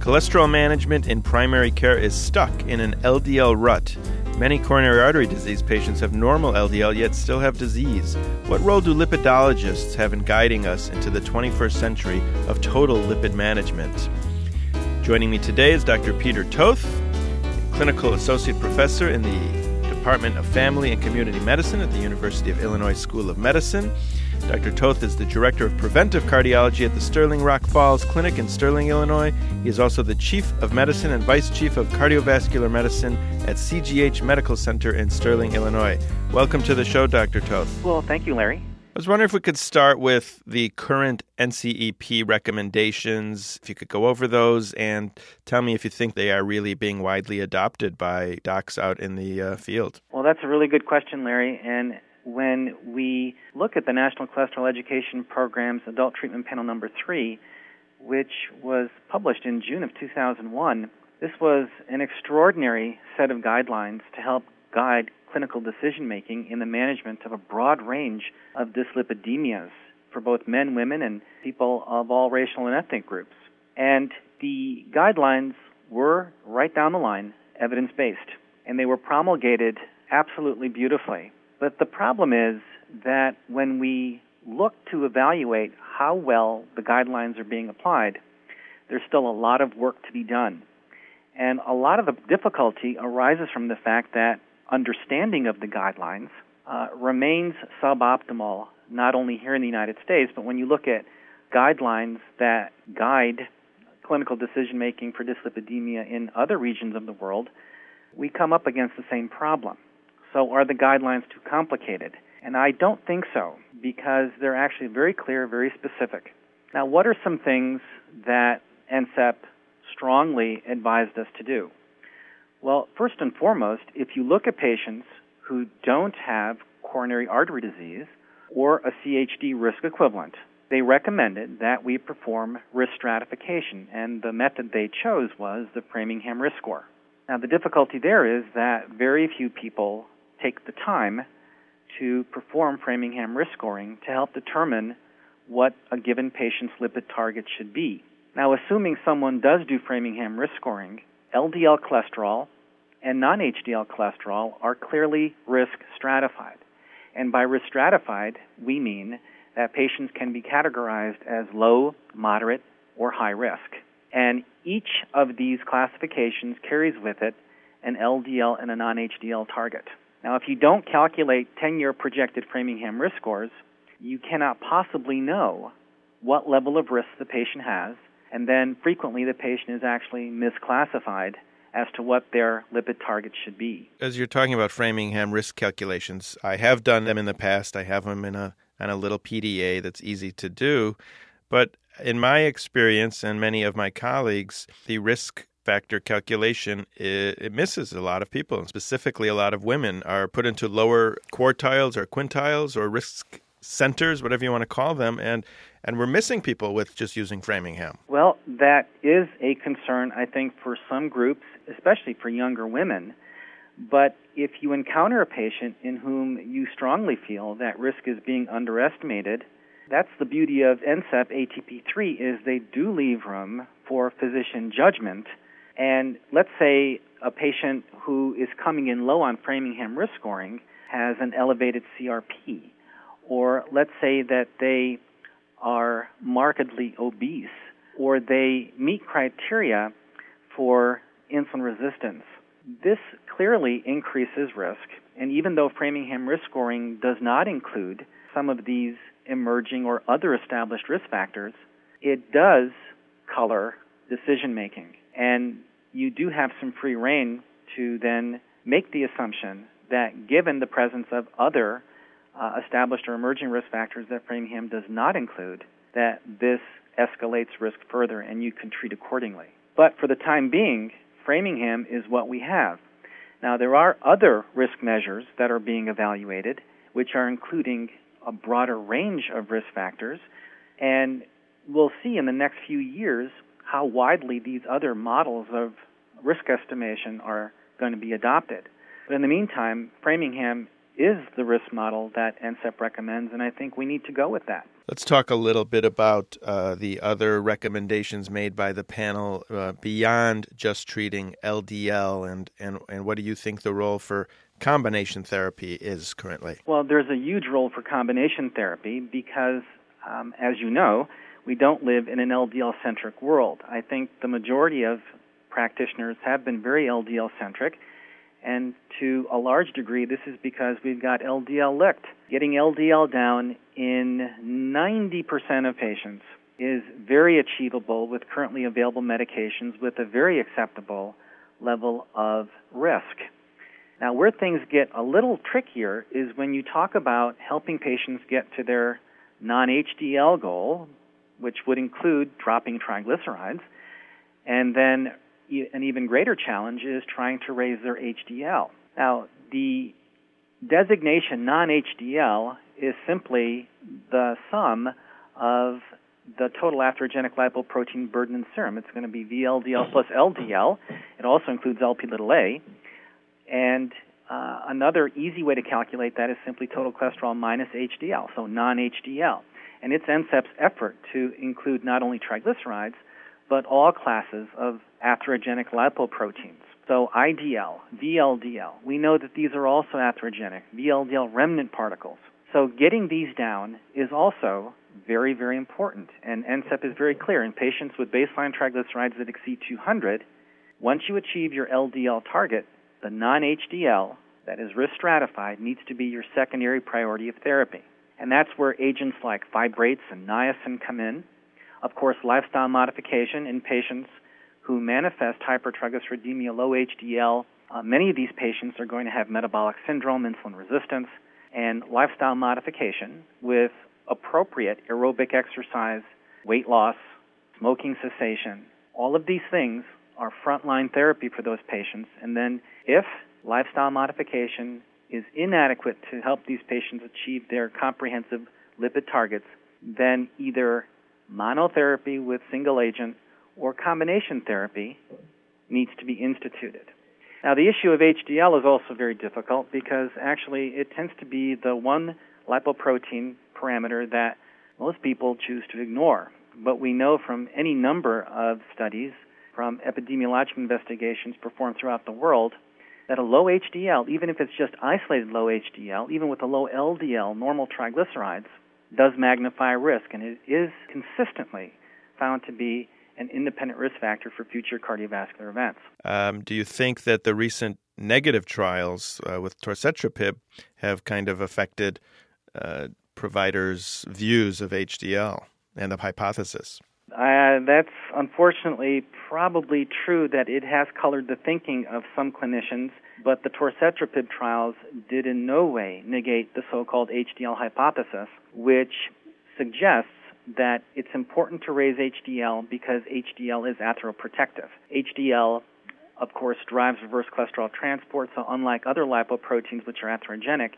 Cholesterol management in primary care is stuck in an LDL rut. Many coronary artery disease patients have normal LDL yet still have disease. What role do lipidologists have in guiding us into the 21st century of total lipid management? Joining me today is Dr. Peter Toth, clinical associate professor in the Department of Family and Community Medicine at the University of Illinois School of Medicine. Dr. Toth is the Director of Preventive Cardiology at the Sterling Rock Falls Clinic in Sterling, Illinois. He is also the Chief of Medicine and Vice Chief of Cardiovascular Medicine at CGH Medical Center in Sterling, Illinois. Welcome to the show, Dr. Toth. Well, thank you, Larry. I was wondering if we could start with the current NCEP recommendations, if you could go over those and tell me if you think they are really being widely adopted by docs out in the uh, field. Well, that's a really good question, Larry. And when we look at the National Cholesterol Education Program's Adult Treatment Panel number three, which was published in June of 2001, this was an extraordinary set of guidelines to help guide clinical decision making in the management of a broad range of dyslipidemias for both men, women, and people of all racial and ethnic groups. And the guidelines were right down the line evidence based, and they were promulgated absolutely beautifully. But the problem is that when we look to evaluate how well the guidelines are being applied, there's still a lot of work to be done. And a lot of the difficulty arises from the fact that understanding of the guidelines uh, remains suboptimal, not only here in the United States, but when you look at guidelines that guide clinical decision making for dyslipidemia in other regions of the world, we come up against the same problem. So, are the guidelines too complicated? And I don't think so, because they're actually very clear, very specific. Now, what are some things that NCEP strongly advised us to do? Well, first and foremost, if you look at patients who don't have coronary artery disease or a CHD risk equivalent, they recommended that we perform risk stratification, and the method they chose was the Framingham risk score. Now, the difficulty there is that very few people take the time to perform Framingham risk scoring to help determine what a given patient's lipid target should be. Now, assuming someone does do Framingham risk scoring, LDL cholesterol and non HDL cholesterol are clearly risk stratified. And by risk stratified, we mean that patients can be categorized as low, moderate, or high risk. And each of these classifications carries with it an LDL and a non HDL target. Now, if you don't calculate 10 year projected Framingham risk scores, you cannot possibly know what level of risk the patient has, and then frequently the patient is actually misclassified as to what their lipid target should be. As you're talking about Framingham risk calculations, I have done them in the past. I have them in a on a little PDA that's easy to do, but in my experience and many of my colleagues, the risk factor calculation, it, it, misses a lot of people, and specifically a lot of women are put into lower quartiles or quintiles or risk centers, whatever you want to call them, and and we're missing people with just using Framingham. Well, that is a concern, I think, for some groups, especially for younger women. But if you encounter a patient in whom you strongly feel that risk is being underestimated, that's the beauty of NCEP ATP3 is they do leave room for physician judgment and let's say a patient who is coming in low on Framingham risk scoring has an elevated CRP, or let's say that they are markedly obese, or they meet criteria for insulin resistance. This clearly increases risk, and even though Framingham risk scoring does not include some of these emerging or other established risk factors, it does color decision making. And you do have some free reign to then make the assumption that given the presence of other uh, established or emerging risk factors that Framingham does not include, that this escalates risk further and you can treat accordingly. But for the time being, Framingham is what we have. Now, there are other risk measures that are being evaluated, which are including a broader range of risk factors, and we'll see in the next few years how widely these other models of risk estimation are going to be adopted. But in the meantime, Framingham is the risk model that NCEP recommends, and I think we need to go with that. Let's talk a little bit about uh, the other recommendations made by the panel uh, beyond just treating LDL, and, and, and what do you think the role for combination therapy is currently? Well, there's a huge role for combination therapy because, um, as you know, we don't live in an LDL centric world. I think the majority of practitioners have been very LDL centric, and to a large degree, this is because we've got LDL licked. Getting LDL down in 90% of patients is very achievable with currently available medications with a very acceptable level of risk. Now, where things get a little trickier is when you talk about helping patients get to their non HDL goal, which would include dropping triglycerides, and then an even greater challenge is trying to raise their HDL. Now, the designation non HDL is simply the sum of the total atherogenic lipoprotein burden in serum. It's going to be VLDL plus LDL. It also includes LP little a. And uh, another easy way to calculate that is simply total cholesterol minus HDL, so non HDL. And it's NCEP's effort to include not only triglycerides, but all classes of atherogenic lipoproteins. So IDL, VLDL, we know that these are also atherogenic, VLDL remnant particles. So getting these down is also very, very important. And NCEP is very clear in patients with baseline triglycerides that exceed 200, once you achieve your LDL target, the non HDL that is risk stratified needs to be your secondary priority of therapy. And that's where agents like fibrates and niacin come in. Of course, lifestyle modification in patients who manifest hypertriglyceridemia, low HDL. Uh, many of these patients are going to have metabolic syndrome, insulin resistance, and lifestyle modification with appropriate aerobic exercise, weight loss, smoking cessation. All of these things are frontline therapy for those patients. And then, if lifestyle modification is inadequate to help these patients achieve their comprehensive lipid targets, then either monotherapy with single agent or combination therapy needs to be instituted. Now, the issue of HDL is also very difficult because actually it tends to be the one lipoprotein parameter that most people choose to ignore. But we know from any number of studies, from epidemiologic investigations performed throughout the world, that a low HDL, even if it's just isolated low HDL, even with a low LDL, normal triglycerides, does magnify risk, and it is consistently found to be an independent risk factor for future cardiovascular events. Um, do you think that the recent negative trials uh, with torcetrapib have kind of affected uh, providers' views of HDL and the hypothesis? Uh, that's unfortunately probably true that it has colored the thinking of some clinicians, but the torcetrapib trials did in no way negate the so-called HDL hypothesis, which suggests that it's important to raise HDL because HDL is atheroprotective. HDL, of course, drives reverse cholesterol transport, so unlike other lipoproteins which are atherogenic,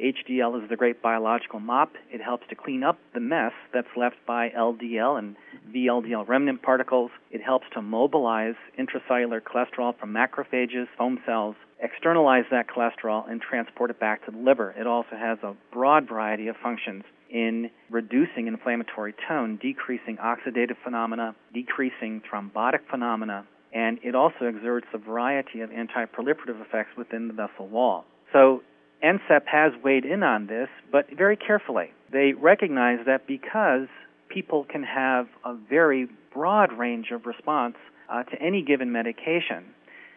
HDL is the great biological mop. It helps to clean up the mess that's left by LDL and VLDL remnant particles. It helps to mobilize intracellular cholesterol from macrophages, foam cells, externalize that cholesterol, and transport it back to the liver. It also has a broad variety of functions in reducing inflammatory tone, decreasing oxidative phenomena, decreasing thrombotic phenomena, and it also exerts a variety of anti-proliferative effects within the vessel wall. So NCEP has weighed in on this, but very carefully. They recognize that because people can have a very broad range of response uh, to any given medication,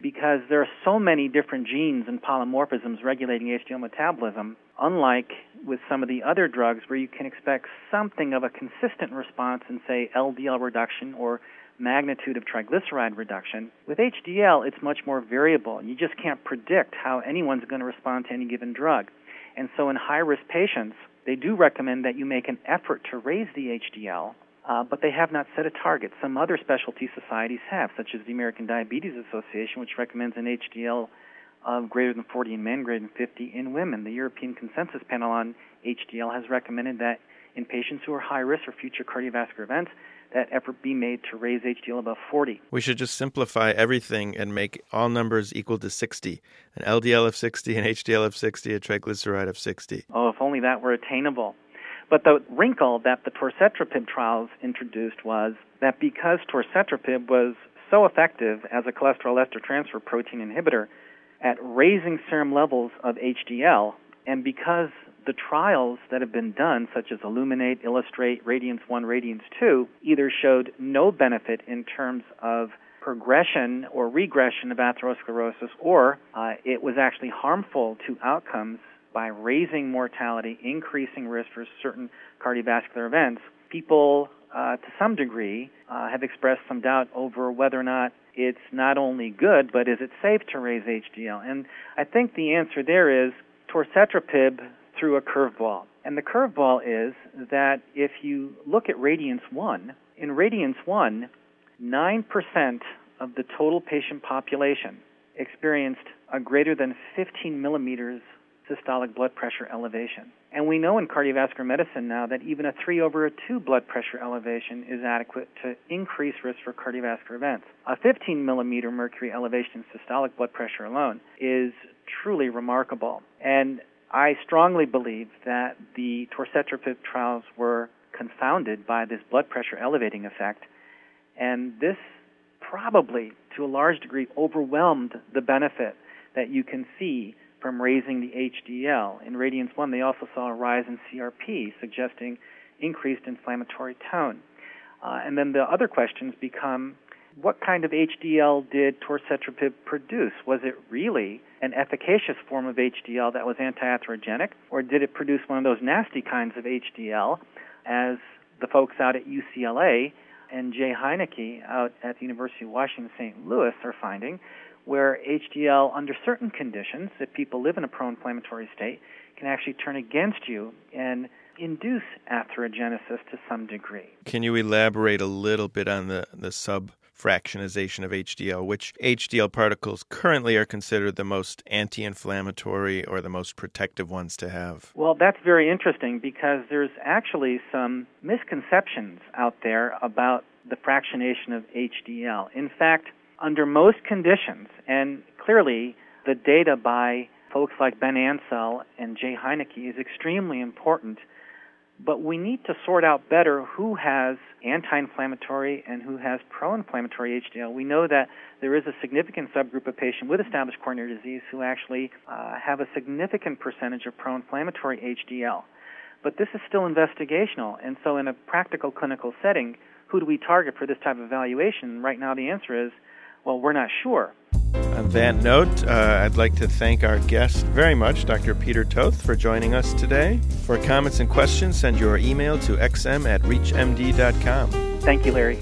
because there are so many different genes and polymorphisms regulating HDL metabolism, unlike with some of the other drugs where you can expect something of a consistent response in, say, LDL reduction or magnitude of triglyceride reduction. With HDL, it's much more variable. You just can't predict how anyone's going to respond to any given drug. And so in high risk patients, they do recommend that you make an effort to raise the HDL, uh, but they have not set a target. Some other specialty societies have, such as the American Diabetes Association, which recommends an HDL of greater than 40 in men, greater than 50 in women. The European Consensus Panel on HDL has recommended that in patients who are high risk for future cardiovascular events, that effort be made to raise HDL above 40. We should just simplify everything and make all numbers equal to 60. An LDL of 60, an HDL of 60, a triglyceride of 60. Oh, if only that were attainable. But the wrinkle that the torcetrapib trials introduced was that because torcetrapib was so effective as a cholesterol ester transfer protein inhibitor at raising serum levels of HDL, and because the trials that have been done, such as Illuminate, Illustrate, Radiance 1, Radiance 2, either showed no benefit in terms of progression or regression of atherosclerosis, or uh, it was actually harmful to outcomes by raising mortality, increasing risk for certain cardiovascular events. People, uh, to some degree, uh, have expressed some doubt over whether or not it's not only good, but is it safe to raise HDL? And I think the answer there is torcetrapib threw a curveball. And the curveball is that if you look at Radiance 1, in Radiance 1, 9% of the total patient population experienced a greater than 15 millimeters systolic blood pressure elevation. And we know in cardiovascular medicine now that even a 3 over a 2 blood pressure elevation is adequate to increase risk for cardiovascular events. A 15 millimeter mercury elevation in systolic blood pressure alone is truly remarkable. And I strongly believe that the torcetrapib trials were confounded by this blood pressure elevating effect, and this probably, to a large degree, overwhelmed the benefit that you can see from raising the HDL. In Radiance 1, they also saw a rise in CRP, suggesting increased inflammatory tone. Uh, and then the other questions become what kind of HDL did torcetrapib produce? Was it really an efficacious form of HDL that was antiatherogenic, or did it produce one of those nasty kinds of HDL, as the folks out at UCLA and Jay Heinecke out at the University of Washington St. Louis are finding, where HDL, under certain conditions, if people live in a pro-inflammatory state, can actually turn against you and induce atherogenesis to some degree. Can you elaborate a little bit on the, the sub fractionization of HDL, which HDL particles currently are considered the most anti inflammatory or the most protective ones to have? Well, that's very interesting because there's actually some misconceptions out there about the fractionation of HDL. In fact, under most conditions, and clearly the data by folks like Ben Ansell and Jay Heinecke is extremely important but we need to sort out better who has anti-inflammatory and who has pro-inflammatory HDL. We know that there is a significant subgroup of patients with established coronary disease who actually uh, have a significant percentage of pro-inflammatory HDL. But this is still investigational, and so in a practical clinical setting, who do we target for this type of evaluation? Right now, the answer is, well, we're not sure. On that note, uh, I'd like to thank our guest very much, Dr. Peter Toth, for joining us today. For comments and questions, send your email to xm at reachmd.com. Thank you, Larry.